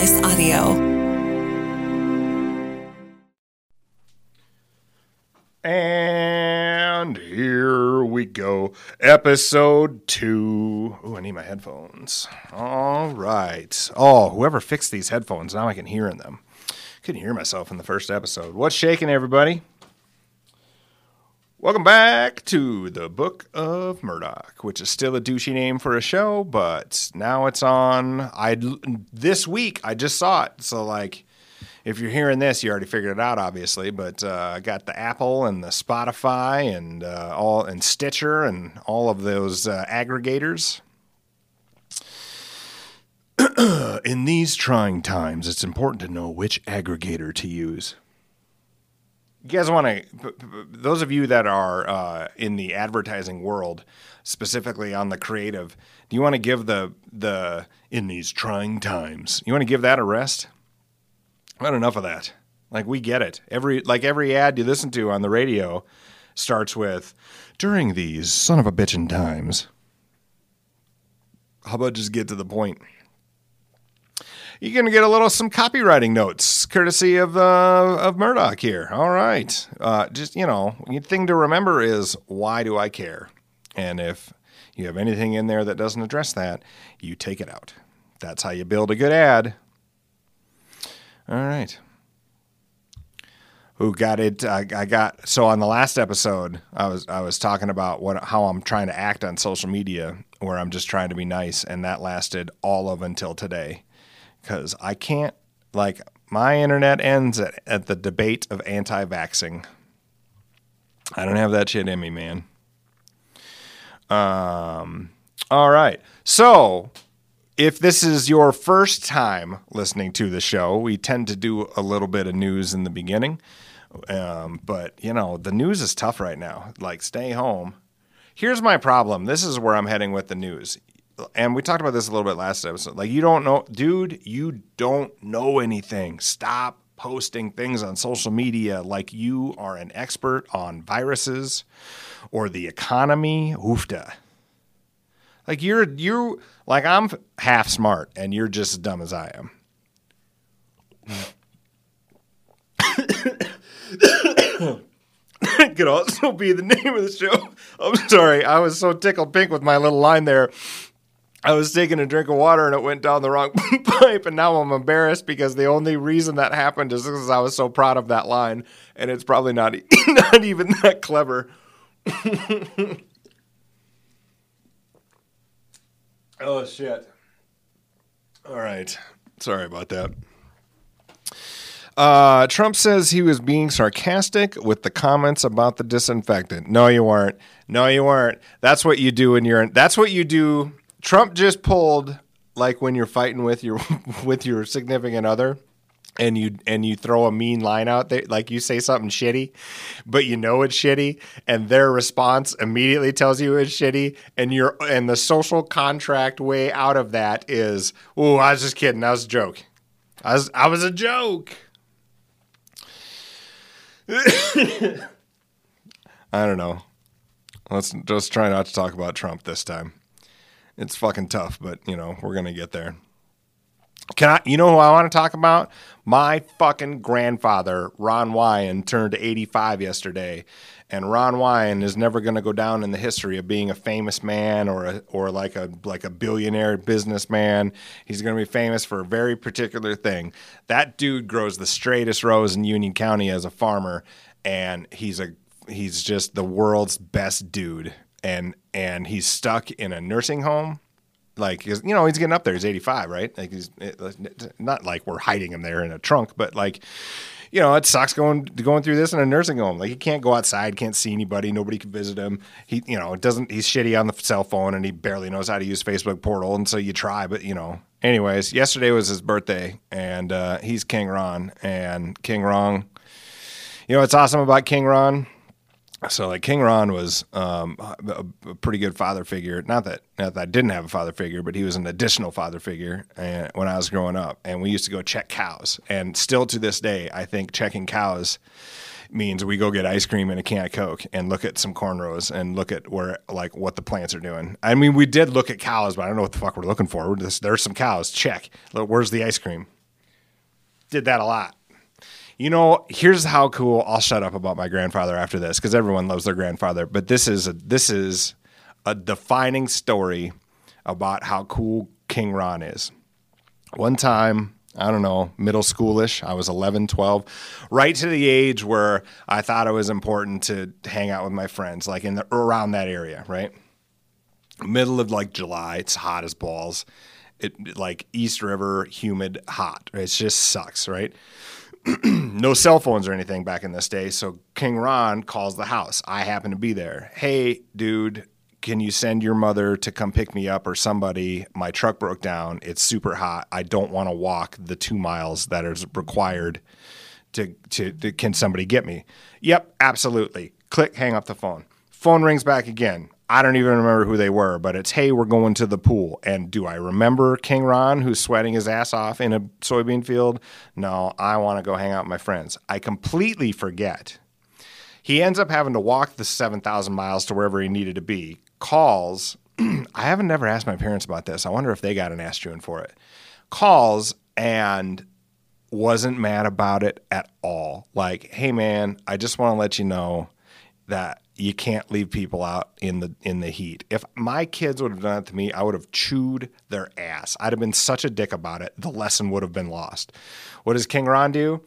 Slice Audio. And here we go. Episode two. Oh, I need my headphones. All right. Oh, whoever fixed these headphones, now I can hear in them. Couldn't hear myself in the first episode. What's shaking, everybody? Welcome back to the Book of Murdoc, which is still a douchey name for a show, but now it's on. I this week I just saw it, so like if you're hearing this, you already figured it out, obviously. But uh, I got the Apple and the Spotify and uh, all and Stitcher and all of those uh, aggregators. In these trying times, it's important to know which aggregator to use. You guys want to? Those of you that are uh, in the advertising world, specifically on the creative, do you want to give the the in these trying times? You want to give that a rest? Not enough of that. Like we get it. Every like every ad you listen to on the radio starts with during these son of a bitchin' times. How about just get to the point? You're gonna get a little some copywriting notes, courtesy of uh, of Murdoc here. All right, uh, just you know, thing to remember is why do I care? And if you have anything in there that doesn't address that, you take it out. That's how you build a good ad. All right. Who got it? I, I, got so on the last episode, I was I was talking about what how I'm trying to act on social media, where I'm just trying to be nice, and that lasted all of until today, because I can't like my internet ends at, at the debate of anti-vaxing. I don't have that shit in me, man. Um. All right. So if this is your first time listening to the show, we tend to do a little bit of news in the beginning. Um, but, you know, the news is tough right now. Like, stay home. Here's my problem. This is where I'm heading with the news. And we talked about this a little bit last episode. Like, you don't know, dude, you don't know anything. Stop posting things on social media like you are an expert on viruses or the economy. Oofta. Like you're you like I'm half smart and you're just as dumb as I am. could also be the name of the show. I'm sorry, I was so tickled pink with my little line there. I was taking a drink of water and it went down the wrong pipe, and now I'm embarrassed because the only reason that happened is because I was so proud of that line, and it's probably not not even that clever. Oh shit. All right. Sorry about that. Uh, Trump says he was being sarcastic with the comments about the disinfectant. No, you weren't. No, you weren't. That's what you do when you're. In, that's what you do. Trump just pulled like when you're fighting with your with your significant other and you and you throw a mean line out there like you say something shitty but you know it's shitty and their response immediately tells you it's shitty and you're and the social contract way out of that is oh i was just kidding. That was a joke. I was i was a joke. I don't know. Let's just try not to talk about trump this time it's fucking tough but you know we're gonna get there can I, you know who I want to talk about? My fucking grandfather, Ron Wyan, turned 85 yesterday. And Ron Wyan is never going to go down in the history of being a famous man or a, or like a like a billionaire businessman. He's going to be famous for a very particular thing. That dude grows the straightest rows in Union County as a farmer, and he's a he's just the world's best dude. And and he's stuck in a nursing home. Like you know he's getting up there. He's 85 right? Like he's not like we're hiding him there in a trunk but like you know it sucks going going through this in a nursing home. Like he can't go outside can't see anybody nobody can visit him. He you know doesn't he's shitty on the cell phone and he barely knows how to use facebook portal and so you try but you know. Anyways yesterday was his birthday and uh, he's king ron and king ron you know what's awesome about king ron so like King Ron was um, a, a, pretty good father figure. Not that not that I didn't have a father figure, but he was an additional father figure uh, when I was growing up. And we used to go check cows. And still to this day, I think checking cows means we go get ice cream and a can of Coke and look at some cornrows and look at where like what the plants are doing. I mean, we did look at cows, but I don't know what the fuck we're looking for. Just, there's some cows. Check. Where's the ice cream? Did that a lot. You know, here's how cool. I'll shut up about my grandfather after this because everyone loves their grandfather. But this is a, this is a defining story about how cool King Ron is. One time, I don't know, middle schoolish, I was 11, 12, right to the age where I thought it was important to hang out with my friends, like in the around that area, right? Middle of like July, it's hot as balls. It like East River, humid, hot. It just sucks, right? no cell phones or anything back in this day. So King Ron calls the house. I happen to be there. Hey, dude, can you send your mother to come pick me up or somebody? My truck broke down. It's super hot. I don't want to walk the two miles that is required to, to, to, can somebody get me? Yep, absolutely. Click, hang up the phone. Phone rings back again. I don't even remember who they were, but it's hey, we're going to the pool. And do I remember King Ron who's sweating his ass off in a soybean field? No, I want to go hang out with my friends. I completely forget. He ends up having to walk the 7,000 miles to wherever he needed to be. Calls. I haven't never asked my parents about this. I wonder if they got an chewing for it. Calls and wasn't mad about it at all. Like, hey man, I just want to let you know that you can't leave people out in the in the heat. If my kids would have done it to me, I would have chewed their ass. I'd have been such a dick about it. The lesson would have been lost. What does King Ron do?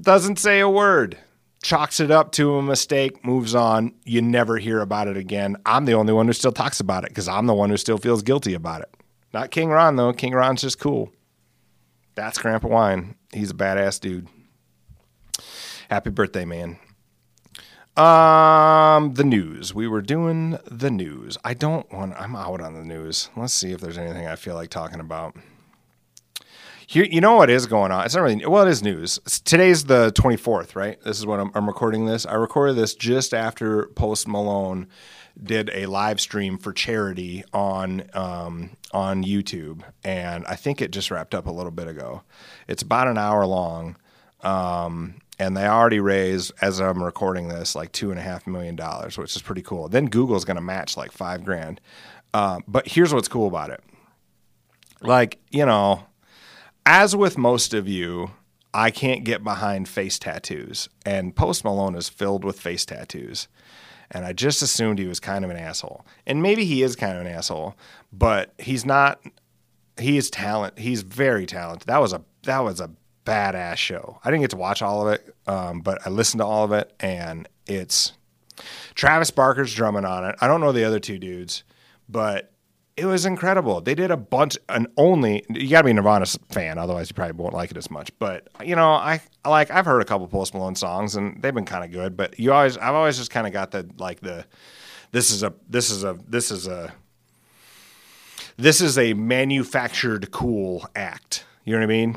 Doesn't say a word. Chalks it up to a mistake, moves on. You never hear about it again. I'm the only one who still talks about it because I'm the one who still feels guilty about it. Not King Ron though. King Ron's just cool. That's Grandpa Wine. He's a badass dude. Happy birthday, man. Um, the news. We were doing the news. I don't want. I'm out on the news. Let's see if there's anything I feel like talking about. Here, you know what is going on? It's not really. Well, it is news. It's, today's the 24th, right? This is when I'm, I'm recording this. I recorded this just after Post Malone did a live stream for charity on um, on YouTube, and I think it just wrapped up a little bit ago. It's about an hour long. Um, and they already raised, as I'm recording this, like two and a half million dollars, which is pretty cool. Then Google's going to match like five grand. Uh, but here's what's cool about it. Like, you know, as with most of you, I can't get behind face tattoos, and Post Malone is filled with face tattoos. And I just assumed he was kind of an asshole. And maybe he is kind of an asshole, but he's not. He is talent. He's very talented. That was a that was a badass show. I didn't get to watch all of it, um, but I listened to all of it, and it's Travis Barker's drumming on it. I don't know the other two dudes, but it was incredible. They did a bunch, and only you got to be a Nirvana fan, otherwise you probably won't like it as much. But you know, I like I've heard a couple Post Malone songs, and they've been kind of good. But you always, I've always just kind of got the like the this is a this is a this is a this is a manufactured cool act. You know what I mean?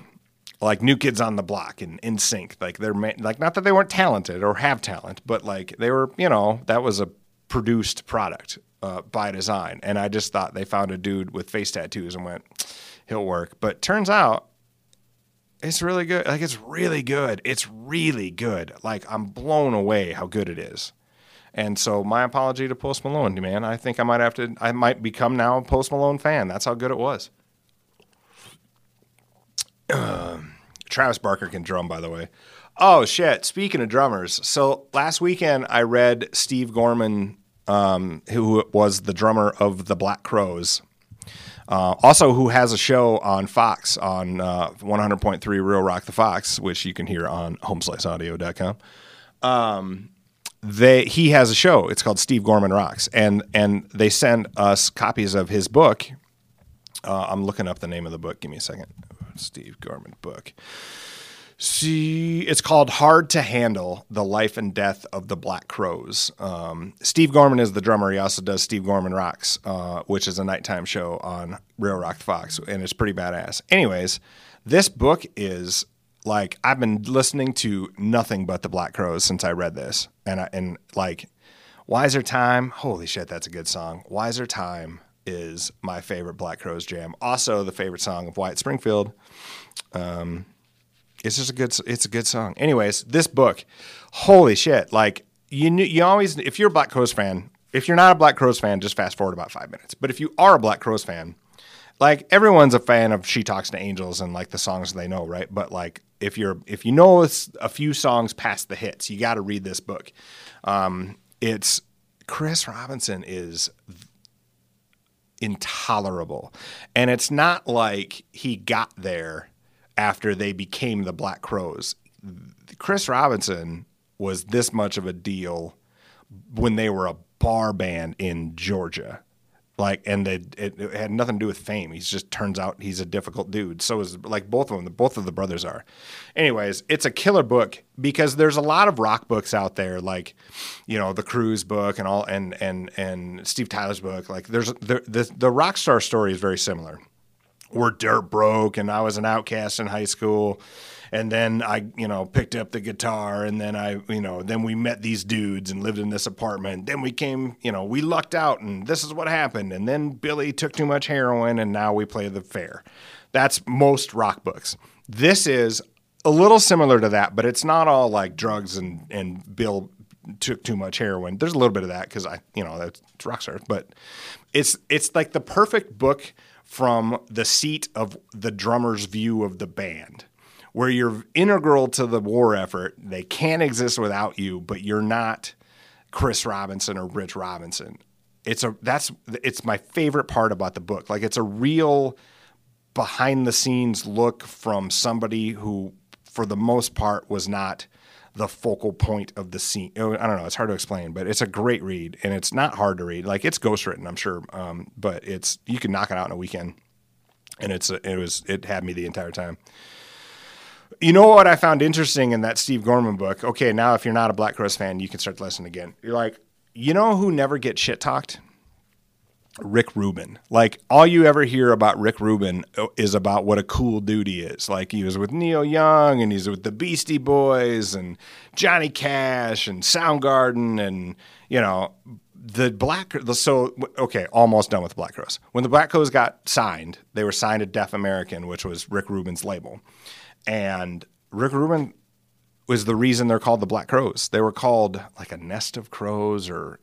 Like New Kids on the Block and NSYNC. Like they're like not that they weren't talented or have talent, but like they were, you know, that was a produced product uh, by design. And I just thought they found a dude with face tattoos and went, he'll work. But turns out it's really good. Like it's really good. It's really good. Like I'm blown away how good it is. And so my apology to Post Malone, man. I think I might have to. I might become now a Post Malone fan. That's how good it was. Travis Barker can drum, by the way. Oh shit! Speaking of drummers, so last weekend I read Steve Gorman, um, who was the drummer of the Black Crowes, uh, also who has a show on Fox on uh, 100.3 Real Rock the Fox, which you can hear on homesliceaudio.com. Um, they he has a show. It's called Steve Gorman Rocks, and and they send us copies of his book. Uh, I'm looking up the name of the book. Give me a second. Steve Gorman book. See, it's called Hard to Handle The Life and Death of the Black Crowes. Um, Steve Gorman is the drummer. He also does Steve Gorman Rocks, uh, which is a nighttime show on Real Rock Fox, and it's pretty badass. Anyways, this book is like I've been listening to nothing but the Black Crowes since I read this, and I, and like Wiser Time, holy shit, that's a good song. Wiser Time is my favorite Black Crowes jam. Also, the favorite song of Wyatt Springfield. Um, it's just a good. It's a good song. Anyways, this book, holy shit! Like you, knew, you always if you're a Black Crowes fan, if you're not a Black Crowes fan, just fast forward about five minutes. But if you are a Black Crowes fan, like everyone's a fan of She Talks to Angels and like the songs they know, right? But like if you're if you know a few songs past the hits, you got to read this book. Um, it's Chris Robinson is intolerable, and it's not like he got there after they became the Black Crowes. Chris Robinson was this much of a deal when they were a bar band in Georgia like and it, it, had nothing to do with fame. He's just turns out he's a difficult dude. So is like both of them both of the brothers are. Anyways it's a killer book because there's a lot of rock books out there like you know the cruise book and all and and and steve tyler's book. Like there's the the, the rock star story is very similar. We're dirt broke and i was an outcast in high school and then I, you know, picked up the guitar, and then I, you know, then we met these dudes and lived in this apartment. Then we came, you know, we lucked out, and this is what happened. And then Billy took too much heroin, and now we play the fair. That's most rock books. This is a little similar to that, but it's not all like drugs and and Bill took too much heroin. There's a little bit of that because I, you know, that's rock stars, but it's it's like the perfect book from the seat of the drummer's view of the band where you're integral to the war effort. They can't exist without you, but you're not Chris Robinson or Rich Robinson. It's a that's it's my favorite part about the book. Like it's a real behind the scenes look from somebody who for the most part was not the focal point of the scene. Oh, I don't know. It's hard to explain, but it's a great read, and it's not hard to read. Like it's ghostwritten, I'm sure, um, but it's you can knock it out in a weekend, and it's it was it had me the entire time. You know what I found interesting in that Steve Gorman book? Okay, now if you're not a Black Crowes fan, you can start to listen again. You're like, you know who never gets shit talked? Rick Rubin. Like all you ever hear about Rick Rubin uh, is about what a cool dude he is. Like he was with Neil Young and he's with the Beastie Boys and Johnny Cash and Soundgarden and you know the Black. So okay, almost done with Black Crowes. When the Black Crowes got signed, they were signed to Def American, which was Rick Rubin's label. And Rick Rubin was the reason they're called the Black Crowes. They were called like a nest of crows or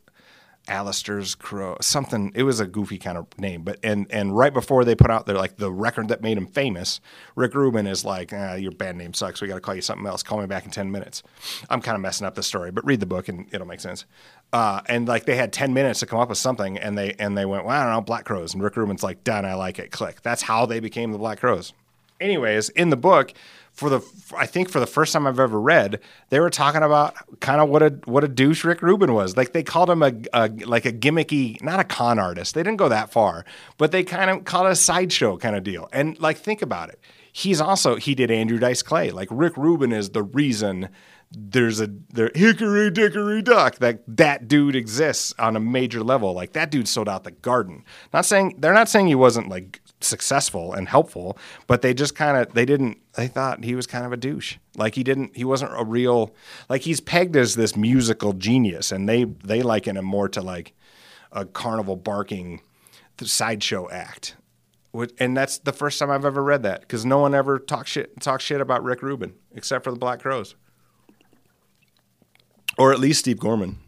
Alistair's Crow, something. It was a goofy kind of name, but and and right before they put out their like the record that made him famous, Rick Rubin is like, ah, your band name sucks. We got to call you something else. Call me back in ten minutes. I'm kind of messing up the story, but read the book and it'll make sense. Uh, and like they had ten minutes to come up with something, and they and they went, well, I don't know, Black Crowes." and Rick Rubin's like, done. I like it. Click. That's how they became the Black Crowes anyways, in the book, for the I think for the first time I've ever read, they were talking about kind of what a what a douche Rick Rubin was. Like they called him a, a like a gimmicky, not a con artist. They didn't go that far, but they kind of called it a sideshow kind of deal. And like think about it. He's also he did Andrew Dice Clay. Like Rick Rubin is the reason there's a there hickory dickory duck that that dude exists on a major level. Like that dude sold out the garden. Not saying they're not saying he wasn't like successful and helpful, but they just kind of they didn't they thought he was kind of a douche. Like he didn't he wasn't a real like he's pegged as this musical genius and they they liken him more to like a carnival barking sideshow act. And that's the first time I've ever read that because no one ever talks shit talks shit about Rick Rubin except for the Black Crowes. or at least Steve Gorman.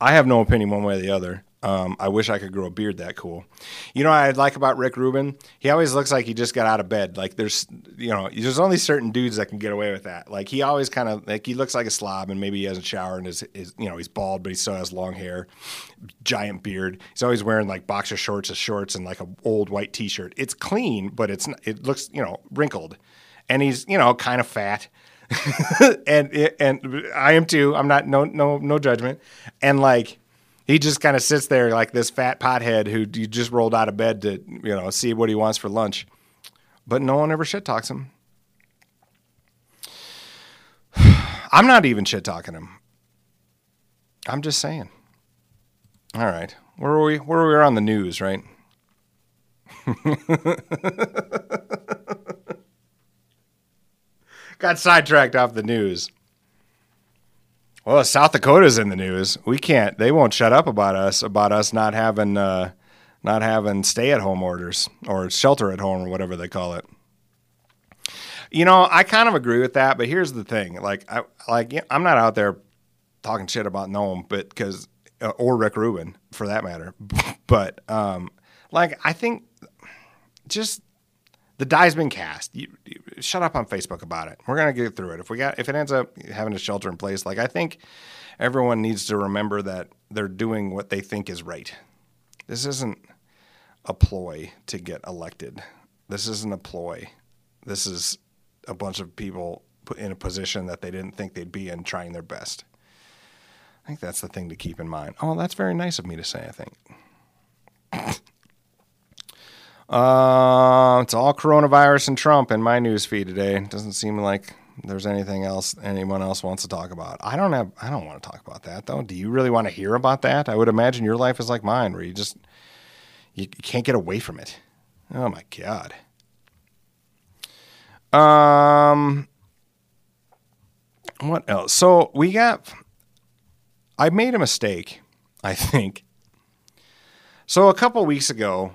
I have no opinion one way or the other. Um, I wish I could grow a beard that cool. You know what I like about Rick Rubin? He always looks like he just got out of bed. Like there's, you know, there's only certain dudes that can get away with that. Like he always kind of like he looks like a slob, and maybe he hasn't showered, and his, his, you know, he's bald, but he still has long hair, giant beard. He's always wearing like boxer shorts, shorts, and like a old white T-shirt. It's clean, but it's it looks you know wrinkled, and he's you know kind of fat. and and I am too. I'm not no no no judgment. And like he just kind of sits there like this fat pothead who you just rolled out of bed to you know see what he wants for lunch, but no one ever shit talks him. I'm not even shit talking him. I'm just saying. All right, where are we? Where are we on the news, right? Got sidetracked off the news. Well, South Dakota's in the news. We can't. They won't shut up about us about us not having uh, not having stay at home orders or shelter at home or whatever they call it. You know, I kind of agree with that, but here's the thing: like, I like I'm not out there talking shit about Noem, but because uh, or Rick Rubin for that matter. but um, like, I think just the die's been cast. You, shut up on Facebook about it. We're gonna get through it. If we got if it ends up having a shelter in place, like I think everyone needs to remember that they're doing what they think is right. This isn't a ploy to get elected. This isn't a ploy. This is a bunch of people put in a position that they didn't think they'd be in trying their best. I think that's the thing to keep in mind. Oh, that's very nice of me to say, I think. Uh, it's all coronavirus and Trump in my news feed today. Doesn't seem like there's anything else anyone else wants to talk about. I don't have I don't want to talk about that though. Do you really want to hear about that? I would imagine your life is like mine where you just you, you can't get away from it. Oh my god. Um what else? So we got I made a mistake, I think. So a couple weeks ago,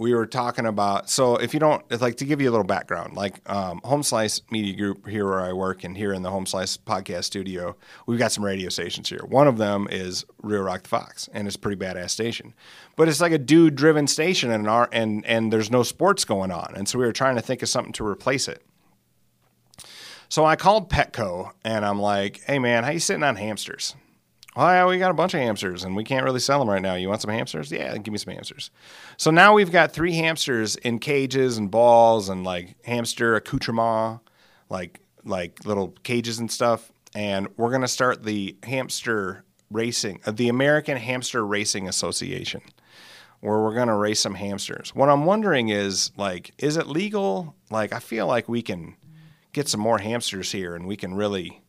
we were talking about so if you don't like to give you a little background like um, home slice media group here where i work and here in the home slice podcast studio we've got some radio stations here. One of them is real rock the fox and it's a pretty badass station. But it's like a dude driven station and our and and there's no sports going on and so we were trying to think of something to replace it. So i called petco and i'm like hey man how you sitting on hamsters Oh, yeah, we got a bunch of hamsters and we can't really sell them right now. You want some hamsters? Yeah, give me some hamsters. So now we've got three hamsters in cages and balls and like hamster accoutrement, like like little cages and stuff. And we're gonna start the hamster racing, uh, the American Hamster Racing Association, where we're gonna race some hamsters. What I'm wondering is like, is it legal? Like, I feel like we can get some more hamsters here and we can really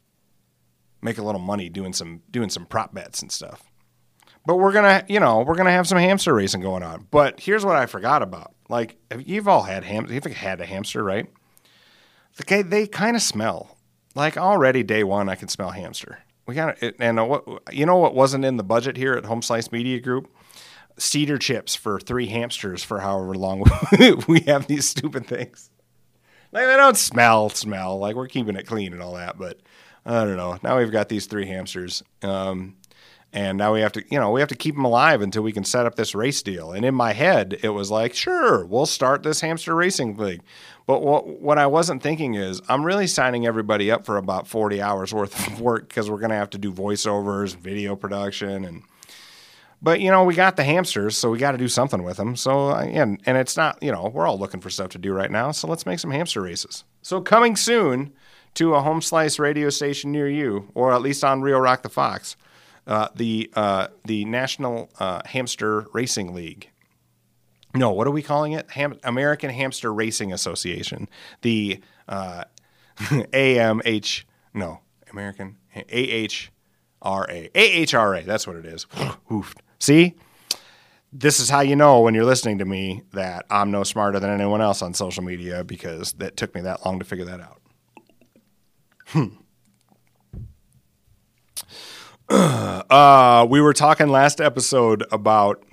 make a little money doing some doing some prop bets and stuff. But we're gonna, you know, we're gonna have some hamster racing going on. But here's what I forgot about: like, you've all had ham, you've had a hamster, right? Okay, they kind of smell. Like already day one, I can smell hamster. We got it, and what you know what wasn't in the budget here at Home Slice Media Group? Cedar chips for three hamsters for however long we have these stupid things. Like they don't smell, smell. Like we're keeping it clean and all that, but I don't know. Now we've got these three hamsters. Um, and now we have to, you know, we have to keep them alive until we can set up this race deal. And in my head, it was like, sure, we'll start this hamster racing league. But what what I wasn't thinking is, I'm really signing everybody up for about 40 hours worth of work because we're going to have to do voiceovers, video production, and. But you know, we got the hamsters, so we got to do something with them. So and and it's not, you know, we're all looking for stuff to do right now. So let's make some hamster races. So coming soon to a home slice radio station near you, or at least on Real Rock the Fox, uh, the uh, the National uh, Hamster Racing League. No, what are we calling it? Ham- American Hamster Racing Association. The AMH. No, American AHRA. AHRA. That's what it is. Oof. See. This is how you know when you're listening to me that I'm no smarter than anyone else on social media because that took me that long to figure that out. Hmm. Uh, we were talking last episode about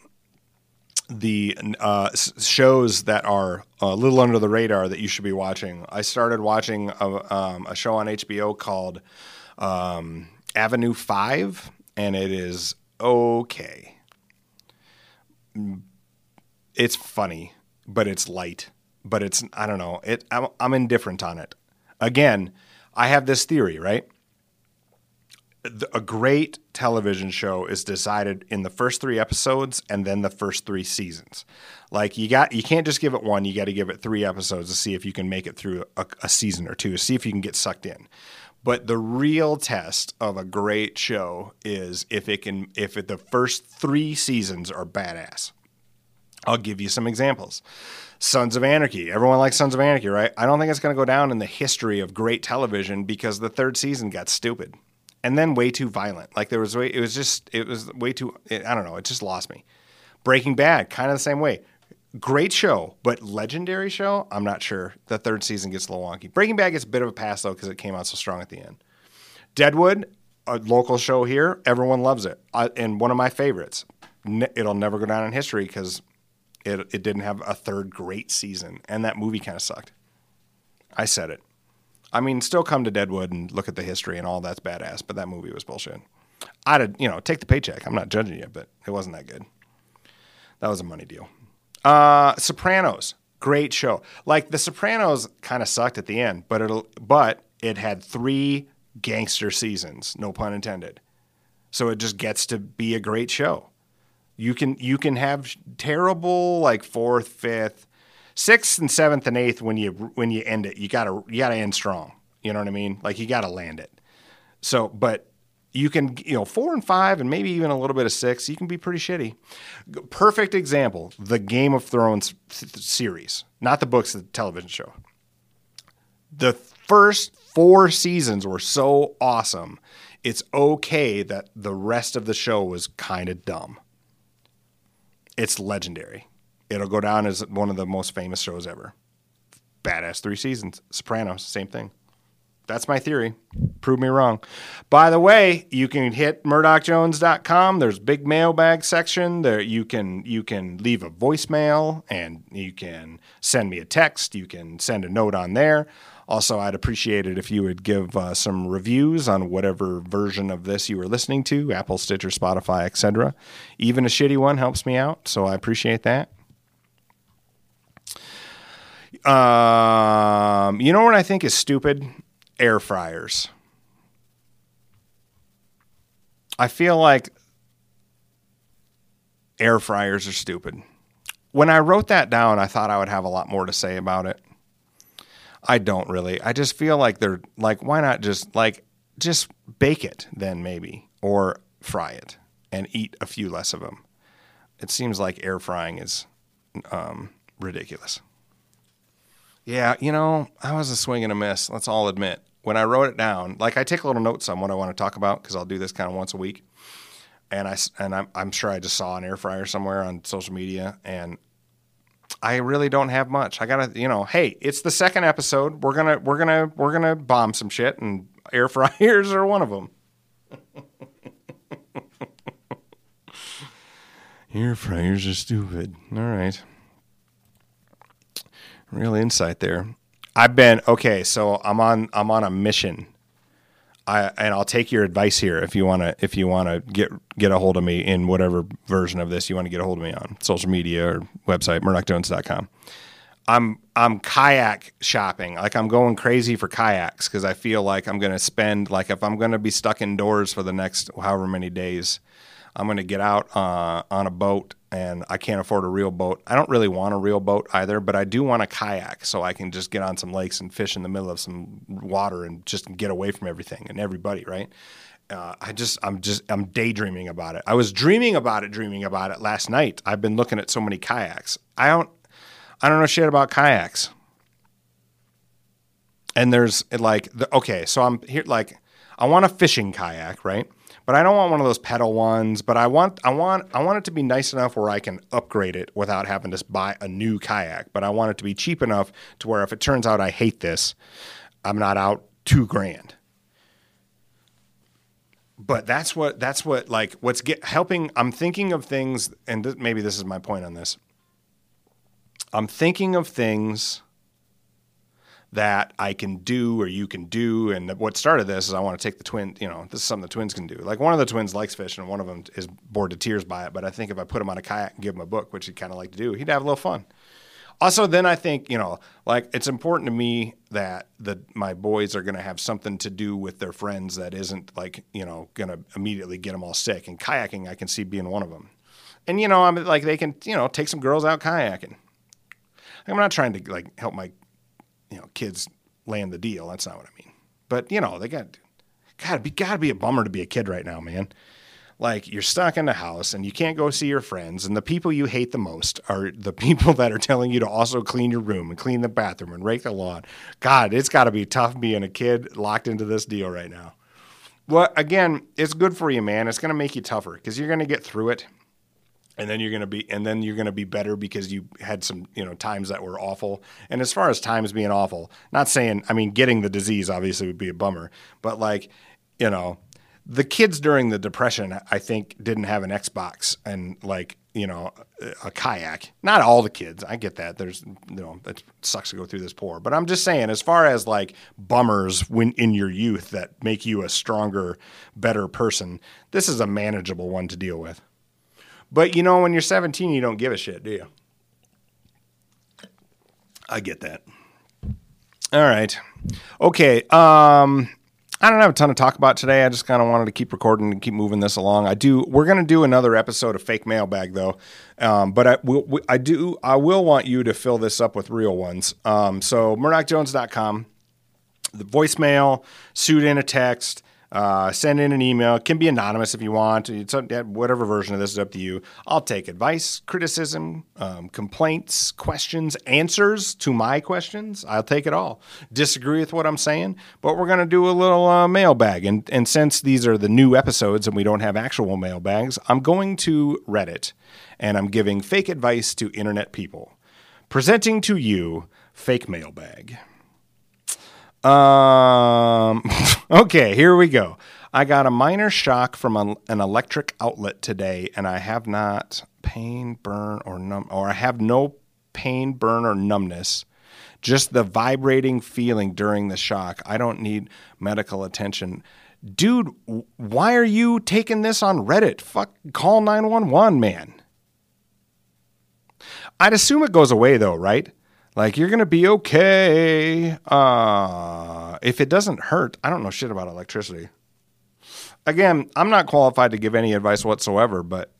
the uh, shows that are a little under the radar that you should be watching. I started watching a, um, a show on HBO called um, Avenue Five, and it is okay. It's funny, but it's light. But it's I don't know. It I'm, I'm indifferent on it. Again, I have this theory, right? A great television show is decided in the first three episodes and then the first three seasons. Like you got, you can't just give it one. You got to give it three episodes to see if you can make it through a, a season or two. See if you can get sucked in. But the real test of a great show is if it can, if it, the first three seasons are badass. I'll give you some examples. Sons of Anarchy. Everyone likes Sons of Anarchy, right? I don't think it's going to go down in the history of great television because the third season got stupid and then way too violent. Like there was way, it was just, it was way too, it, I don't know, it just lost me. Breaking Bad, kind of the same way. Great show, but legendary show, I'm not sure. The third season gets a little wonky. Breaking Bad gets a bit of a pass though because it came out so strong at the end. Deadwood, a local show here, everyone loves it. I, and one of my favorites. It'll never go down in history because it, it didn't have a third great season, and that movie kind of sucked. I said it. I mean, still come to Deadwood and look at the history and all that's badass, but that movie was bullshit. I'd, you know, take the paycheck. I'm not judging you, but it wasn't that good. That was a money deal. Uh, Sopranos. Great show. Like The Sopranos kind of sucked at the end, but it'll but it had three gangster seasons, no pun intended. So it just gets to be a great show. You can you can have terrible like fourth, fifth, sixth, and seventh and eighth when you when you end it. You gotta you gotta end strong. You know what I mean? Like you gotta land it. So, but you can you know four and five and maybe even a little bit of six. You can be pretty shitty. Perfect example: the Game of Thrones th- series, not the books, the television show. The first four seasons were so awesome. It's okay that the rest of the show was kind of dumb it's legendary. It'll go down as one of the most famous shows ever. Badass three seasons. Sopranos, same thing. That's my theory. Prove me wrong. By the way, you can hit murdocjones.com. There's big mailbag section. There you can you can leave a voicemail and you can send me a text. You can send a note on there. Also, I'd appreciate it if you would give uh, some reviews on whatever version of this you are listening to Apple, Stitcher, Spotify, etc. Even a shitty one helps me out, so I appreciate that. Um, you know what I think is stupid? Air fryers. I feel like air fryers are stupid. When I wrote that down, I thought I would have a lot more to say about it. I don't really. I just feel like they're like, why not just like just bake it then maybe or fry it and eat a few less of them. It seems like air frying is um, ridiculous. Yeah, you know, I was a swing and a miss. Let's all admit. When I wrote it down, like I take a little notes on what I want to talk about because I'll do this kind of once a week. And I and I'm, I'm sure I just saw an air fryer somewhere on social media, and I really don't have much. I gotta, you know, hey, it's the second episode. We're gonna, we're gonna, we're gonna bomb some shit, and air fryers are one of them. air fryers are stupid. All right, real insight there. I've been okay. So I'm on, I'm on a mission I, and I'll take your advice here if you want to if you want to get get a hold of me in whatever version of this you want to get a hold of me on social media or website murdocjones.com. I'm I'm kayak shopping. Like I'm going crazy for kayaks because I feel like I'm going to spend like if I'm going to be stuck indoors for the next however many days, I'm going to get out uh, on a boat and I can't afford a real boat. I don't really want a real boat either, but I do want a kayak so I can just get on some lakes and fish in the middle of some water and just get away from everything and everybody, right? Uh, I just, I'm just, I'm daydreaming about it. I was dreaming about it, dreaming about it last night. I've been looking at so many kayaks. I don't, I don't know shit about kayaks. And there's like, the, okay, so I'm here, like, I want a fishing kayak, right? But I don't want one of those pedal ones. But I want I want I want it to be nice enough where I can upgrade it without having to buy a new kayak. But I want it to be cheap enough to where if it turns out I hate this, I'm not out two grand. But that's what that's what like what's get helping. I'm thinking of things, and th- maybe this is my point on this. I'm thinking of things that I can do or you can do. And what started this is I want to take the twin, you know, this is something the twins can do. Like one of the twins likes fishing and one of them is bored to tears by it. But I think if I put him on a kayak and give him a book, which he'd kind of like to do, he'd have a little fun. Also, then I think, you know, like it's important to me that the my boys are going to have something to do with their friends that isn't like, you know, going to immediately get them all sick. And kayaking, I can see being one of them. And, you know, I'm like, they can, you know, take some girls out kayaking. I'm not trying to like help my you know kids land the deal. That's not what I mean. But you know they got gotta be gotta be a bummer to be a kid right now, man. Like you're stuck in the house and you can't go see your friends, and the people you hate the most are the people that are telling you to also clean your room and clean the bathroom and rake the lawn. God, it's got to be tough being a kid locked into this deal right now. Well, again, it's good for you, man. It's to make you tougher because you're to get through it and then you're going to be and then you're going to be better because you had some you know times that were awful. And as far as times being awful not saying i mean getting the disease obviously would be a bummer but like you know the kids during the depression i think didn't have an xbox and like you know a kayak. Not all the kids i get that. There's you know it sucks to go through this poor but i'm just saying as far as like bummers when in your youth that make you a stronger better person this is a manageable one to deal with but you know, when you're 17, you don't give a shit, do you? I get that. All right. Okay. Um, I don't have a ton to talk about today. I just kind of wanted to keep recording and keep moving this along. I do. We're going to do another episode of fake mailbag though, um, but I will. I do. I will want you to fill this up with real ones. Um, so murdocjones.com, the voicemail, shoot in a text. Uh, send in an email. It can be anonymous if you want. It's up, whatever version of this is up to you. I'll take advice, criticism, um, complaints, questions, answers to my questions. I'll take it all. Disagree with what I'm saying, but we're going to do a little uh, mailbag. And, and since these are the new episodes and we don't have actual mailbags, I'm going to Reddit and I'm giving fake advice to internet people. Presenting to you fake mailbag. Um, okay, here we go. I got a minor shock from a, an electric outlet today, and I have not pain, burn, or numb, or I have no pain, burn, or numbness. Just the vibrating feeling during the shock. I don't need medical attention. Dude, why are you taking this on Reddit? Fuck, call 911, man. I'd assume it goes away though, right? Like you're gonna be okay. Uh, if it doesn't hurt, I don't know shit about electricity. Again, I'm not qualified to give any advice whatsoever, but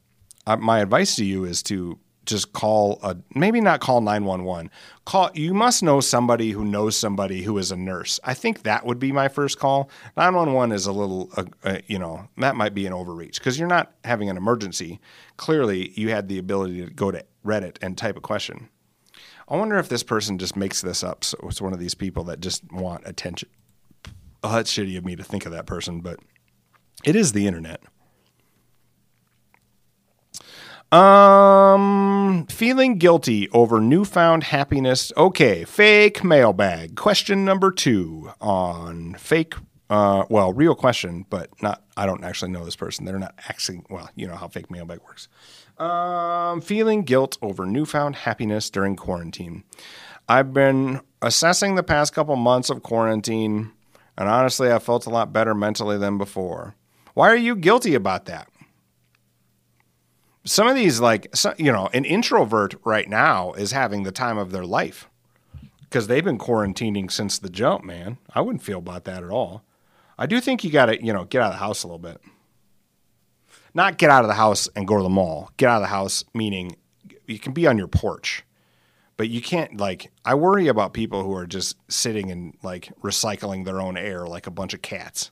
I, my advice to you is to just call a maybe not call 911 call you must know somebody who knows somebody who is a nurse. I think that would be my first call. 911 is a little uh, uh, you know that might be an overreach because you're not having an emergency. Clearly you had the ability to go to reddit and type a question I wonder if this person just makes this up. So it's one of these people that just want attention. Oh, that's shitty of me to think of that person, but it is the internet. Um, feeling guilty over newfound happiness. Okay, fake mailbag. Question number two on fake. Uh, well, real question, but not. I don't actually know this person. They're not actually. Well, you know how fake mailbag works. Um, feeling guilt over newfound happiness during quarantine. I've been assessing the past couple months of quarantine, and honestly, I felt a lot better mentally than before. Why are you guilty about that? Some of these, like, you know, an introvert right now is having the time of their life because they've been quarantining since the jump, man. I wouldn't feel about that at all. I do think you got to, you know, get out of the house a little bit not get out of the house and go to the mall. Get out of the house meaning you can be on your porch, but you can't like. I worry about people who are just sitting and like recycling their own air like a bunch of cats.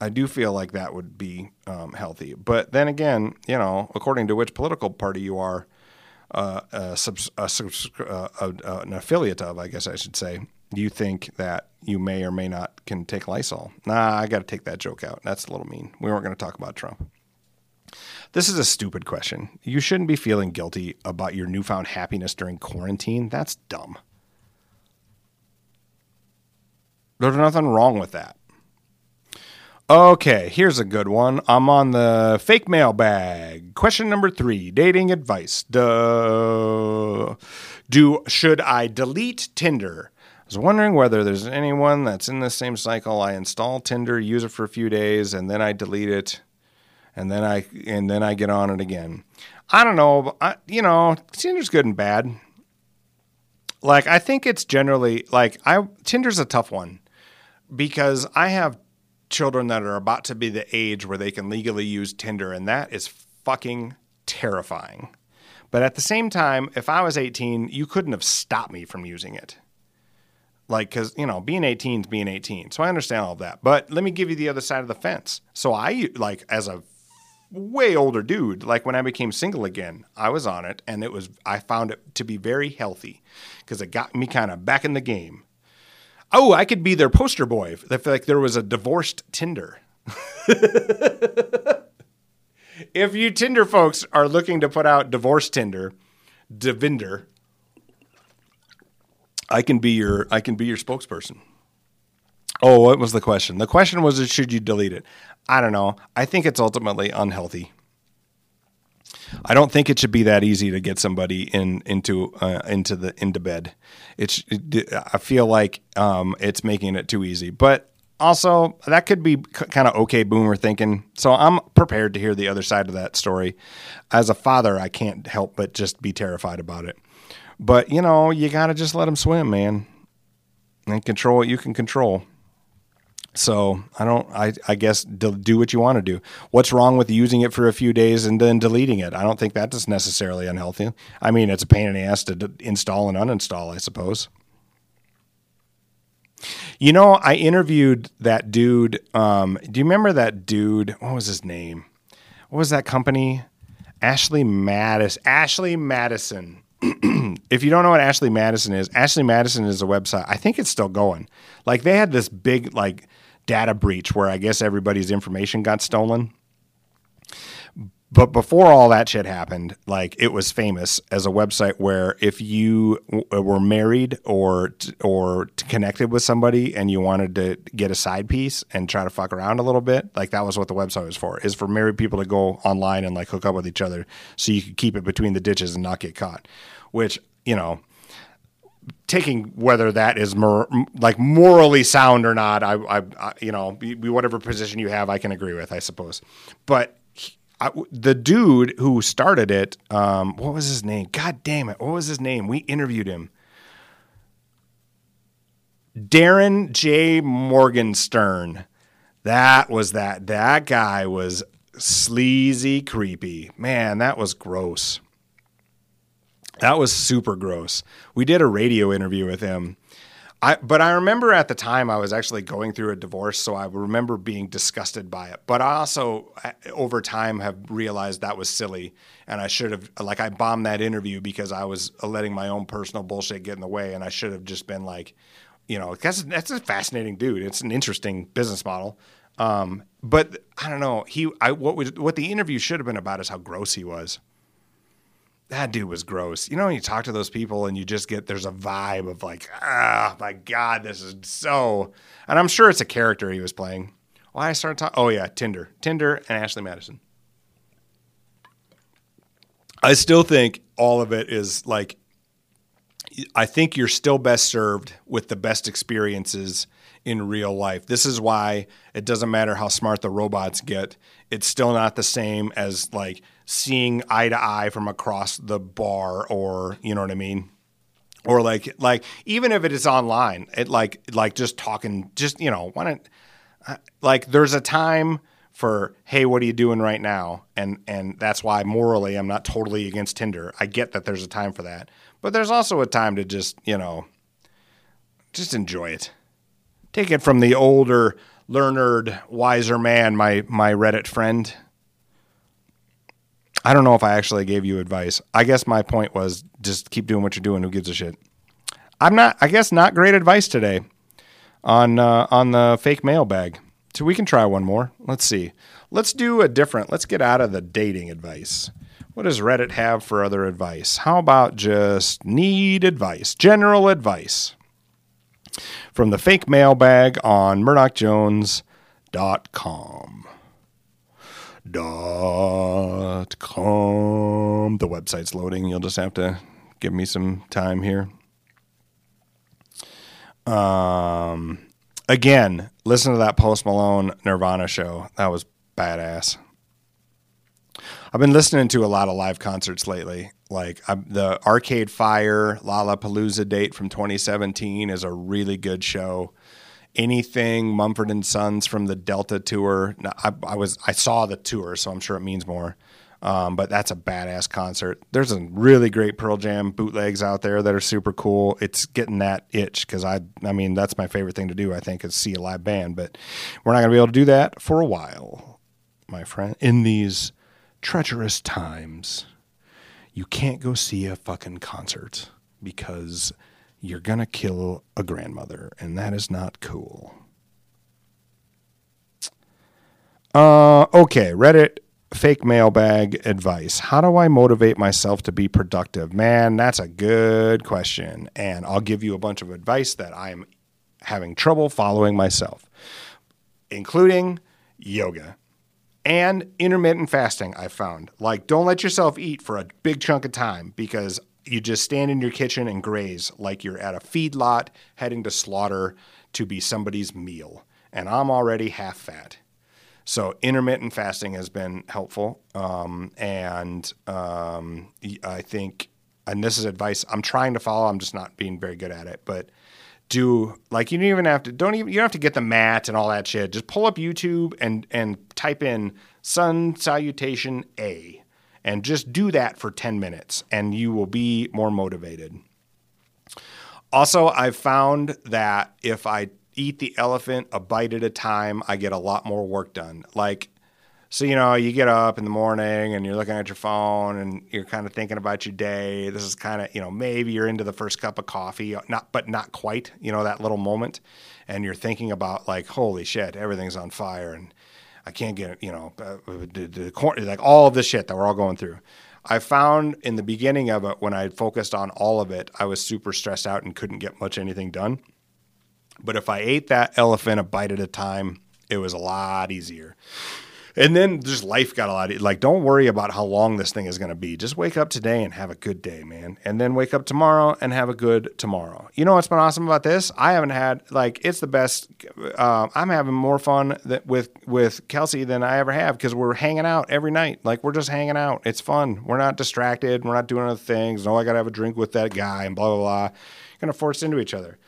I do feel like that would be um, healthy, but then again, you know, according to which political party you are uh, a subs- a subs- uh, an affiliate of, I guess I should say, you think that you may or may not can take Lysol. Nah, I got to take that joke out. That's a little mean. We weren't going to talk about Trump. This is a stupid question. You shouldn't be feeling guilty about your newfound happiness during quarantine. That's dumb. There's nothing wrong with that. Okay, here's a good one. I'm on the fake mailbag. Question number three: dating advice. Duh. Do should I delete Tinder? I was wondering whether there's anyone that's in the same cycle. I install Tinder, use it for a few days, and then I delete it and then I and then I get on it again. I don't know. I, you know, Tinder's good and bad. Like I think it's generally like I Tinder's a tough one because I have children that are about to be the age where they can legally use Tinder, and that is fucking terrifying. But at the same time, if I was 18, you couldn't have stopped me from using it. Like, because, you know, being 18 is being 18. So I understand all of that. But let me give you the other side of the fence. So I, like, as a way older dude. Like when I became single again, I was on it and it was I found it to be very healthy because it got me kind of back in the game. Oh, I could be their poster boy if like there was a divorced Tinder. if you Tinder folks are looking to put out divorce Tinder, Devinder, I can be your I can be your spokesperson. Oh, what was the question? The question was should you delete it? I don't know. I think it's ultimately unhealthy. I don't think it should be that easy to get somebody in into uh, into the into bed. It's it, I feel like um, it's making it too easy, but also that could be c- kind of okay boomer thinking. So I'm prepared to hear the other side of that story. As a father, I can't help but just be terrified about it. But you know, you got to just let them swim, man, and control what you can control. So I don't. I I guess do what you want to do. What's wrong with using it for a few days and then deleting it? I don't think that is necessarily unhealthy. I mean, it's a pain in the ass to install and uninstall. I suppose. You know, I interviewed that dude. Um, do you remember that dude? What was his name? What was that company? Ashley Madison. Ashley Madison. if you don't know what Ashley Madison is, Ashley Madison is a website. I think it's still going. Like they had this big like data breach where I guess everybody's information got stolen. But before all that shit happened, like it was famous as a website where if you w- were married or or connected with somebody and you wanted to get a side piece and try to fuck around a little bit, like that was what the website was for. Is for married people to go online and like hook up with each other so you could keep it between the ditches and not get caught. Which you know, taking whether that is mor- like morally sound or not, I, I, I you know, whatever position you have, I can agree with, I suppose. But I, the dude who started it, um, what was his name? God damn it. What was his name? We interviewed him. Darren J. Morgenstern. That was that. That guy was sleazy, creepy. Man, that was gross. That was super gross. We did a radio interview with him I, but I remember at the time I was actually going through a divorce, so I remember being disgusted by it. But I also, over time, have realized that was silly, and I should have, like, I bombed that interview because I was letting my own personal bullshit get in the way, and I should have just been like, you know, that's that's a fascinating dude. It's an interesting business model. Um, but I don't know. He, I what was what the interview should have been about is how gross he was that dude was gross. You know, when you talk to those people and you just get there's a vibe of like, ah, my God, this is so. And I'm sure it's a character he was playing. Why I started talking? Oh yeah, Tinder, Tinder, and Ashley Madison. I still think all of it is like. I think you're still best served with the best experiences in real life. This is why it doesn't matter how smart the robots get. It's still not the same as like seeing eye to eye from across the bar or you know what I mean? Or like like even if it is online, it like like just talking just you know, why don't uh, like there's a time for hey what are you doing right now? And and that's why morally i'm not totally against tinder. I get that there's a time for that. But there's also a time to just you know just enjoy it. Take it from the older learned wiser man my my reddit friend I don't know if I actually gave you advice. I guess my point was just keep doing what you're doing. Who gives a shit? I'm not. I guess not great advice today on uh, on the fake mailbag. So we can try one more. Let's see. Let's do a different. Let's get out of the dating advice. What does Reddit have for other advice? How about just need advice, general advice from the fake mailbag on MurdocJones.com dot website's loading. You'll just have to give me some time here. Um, again, listen to that Post Malone Nirvana show. That was badass. I've been listening to a lot of live concerts lately. Like I, the Arcade Fire Lollapalooza date from 2017 is a really good show anything Mumford and Sons from the Delta tour. I, I, was I saw the tour, so I'm sure it means more. Um, but that's a badass concert. There's some really great Pearl Jam bootlegs out there that are super cool. It's getting that itch because I, I mean, that's my favorite thing to do. I think is see a live band, but we're not going to be able to do that for a while, my friend. In these treacherous times, you can't go see a fucking concert because you're to kill a grandmother, and that is not cool. Uh, okay, Reddit fake mailbag advice. How do I motivate myself to be productive? Man, that's a good question. And I'll give you a bunch of advice that I'm having trouble following myself, including yoga and intermittent fasting. I found like don't let yourself eat for a big chunk of time because you just stand in your kitchen and graze like you're at a feedlot heading to slaughter to be somebody's meal. And I'm already half fat. So intermittent fasting has been helpful. Um, and um, I think and this is advice I'm trying to follow. I'm just not being very good at it, but do like you don't even have to don't even you don't have to get the mat and all that shit. Just pull up YouTube and and type in sun salutation A and just do that for 10 minutes and you will be more motivated. Also, I've found that if I eat the elephant a bite at a time, I get a lot more work done. Like so, you know, you get up in the morning and you're looking at your phone and you're kind of thinking about your day. This is kind of, you know, maybe you're into the first cup of coffee, not, but not quite, you know, that little moment. And you're thinking about like, holy shit, everything's on fire and I can't get, you know, uh, the, like all of this shit that we're all going through. I found in the beginning of it, when I focused on all of it, I was super stressed out and couldn't get much anything done. But if I ate that elephant a bite at a time, it was a lot easier. And then just life got a lot like, don't worry about how long this thing is going to be. Just wake up today and have a good day, man. And then wake up tomorrow and have a good tomorrow. You know what's been awesome about this? I haven't had, like, it's the best. Uh, I'm having more fun that, with, with Kelsey than I ever have because we're hanging out every night. Like, we're just hanging out. It's fun. We're not distracted. We're not doing other things. No, I got to have a drink with that guy and blah, blah, blah. Going to force into each other.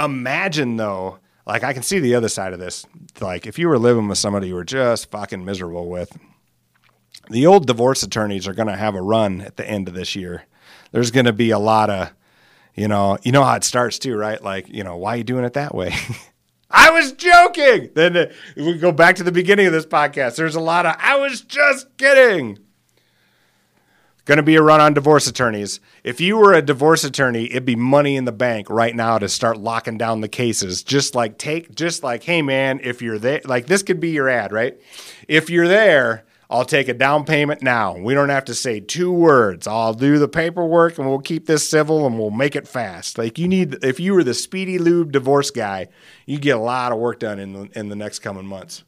Imagine, though, like I can see the other side of this. Like if you were living with somebody you were just fucking miserable with, the old divorce attorneys are going to have a run at the end of this year. There's going to be a lot of, you know, you know how it starts too, right? Like, you know, why are you doing it that way? I was joking. Then uh, we go back to the beginning of this podcast. There's a lot of I was just kidding. Going to be a run on divorce attorneys. If you were a divorce attorney, it'd be money in the bank right now to start locking down the cases. Just like take, just like, hey man, if you're there, like this could be your ad, right? If you're there, I'll take a down payment now. We don't have to say two words. I'll do the paperwork and we'll keep this civil and we'll make it fast. Like you need, if you were the speedy lube divorce guy, you get a lot of work done in the in the next coming months.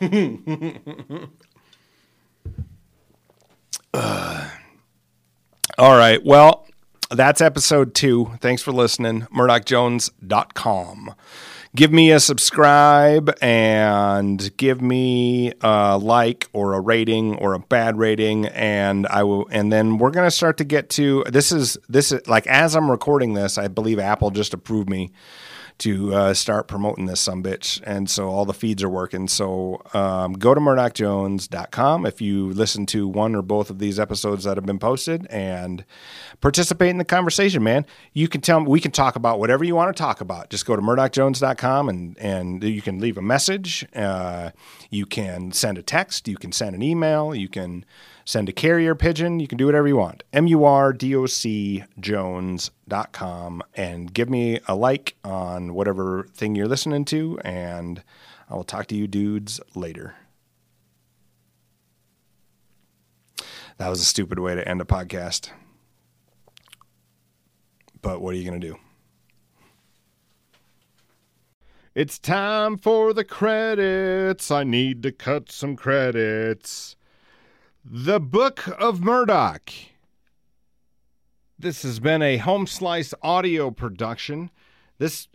uh. All right. Well, that's episode two. Thanks for listening. MurdocJones.com. Give me a subscribe and give me a like or a rating or a bad rating, and I will. And then we're gonna start to get to this. Is this is like as I'm recording this? I believe Apple just approved me to uh, start promoting this some bitch. And so all the feeds are working. So um, go to murdocjones.com if you listen to one or both of these episodes that have been posted and participate in the conversation, man. You can tell we can talk about whatever you want to talk about. Just go to murdocjones.com and, and you can leave a message. Uh, you can send a text. You can send an email. You can send a carrier pigeon. You can do whatever you want. M-U-R-D-O-C Jones.com and give me a like on whatever thing you're listening to. And I will talk to you dudes later. That was a stupid way to end a podcast. But what are you going to do? It's time for the credits. I need to cut some credits. The Book of Murdoc. This has been a home slice audio production. This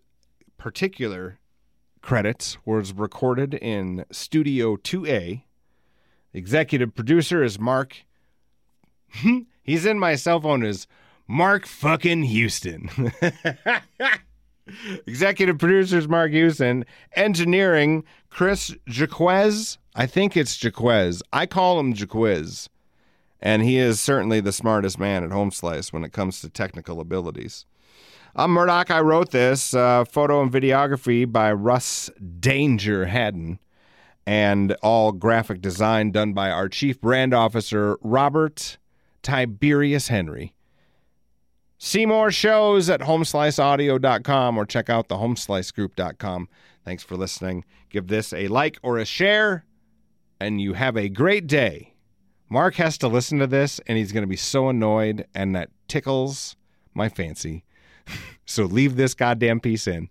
particular credits was recorded in Studio 2A. The executive producer is Mark. He's in my cell phone as Mark fucking Houston. executive producers Mark Houston. Engineering Chris Jaquez. I think it's Jaquez. I call him Jaquez. And he is certainly the smartest man at Home Slice when it comes to technical abilities. I'm Murdoc. I wrote this uh, photo and videography by Russ Danger Haddon, and all graphic design done by our chief brand officer, Robert Tiberius Henry. See more shows at homesliceaudio.com or check out the homeslicegroup.com. Thanks for listening. Give this a like or a share and you have a great day. Mark has to listen to this and he's going to be so annoyed, and that tickles my fancy. so leave this goddamn piece in.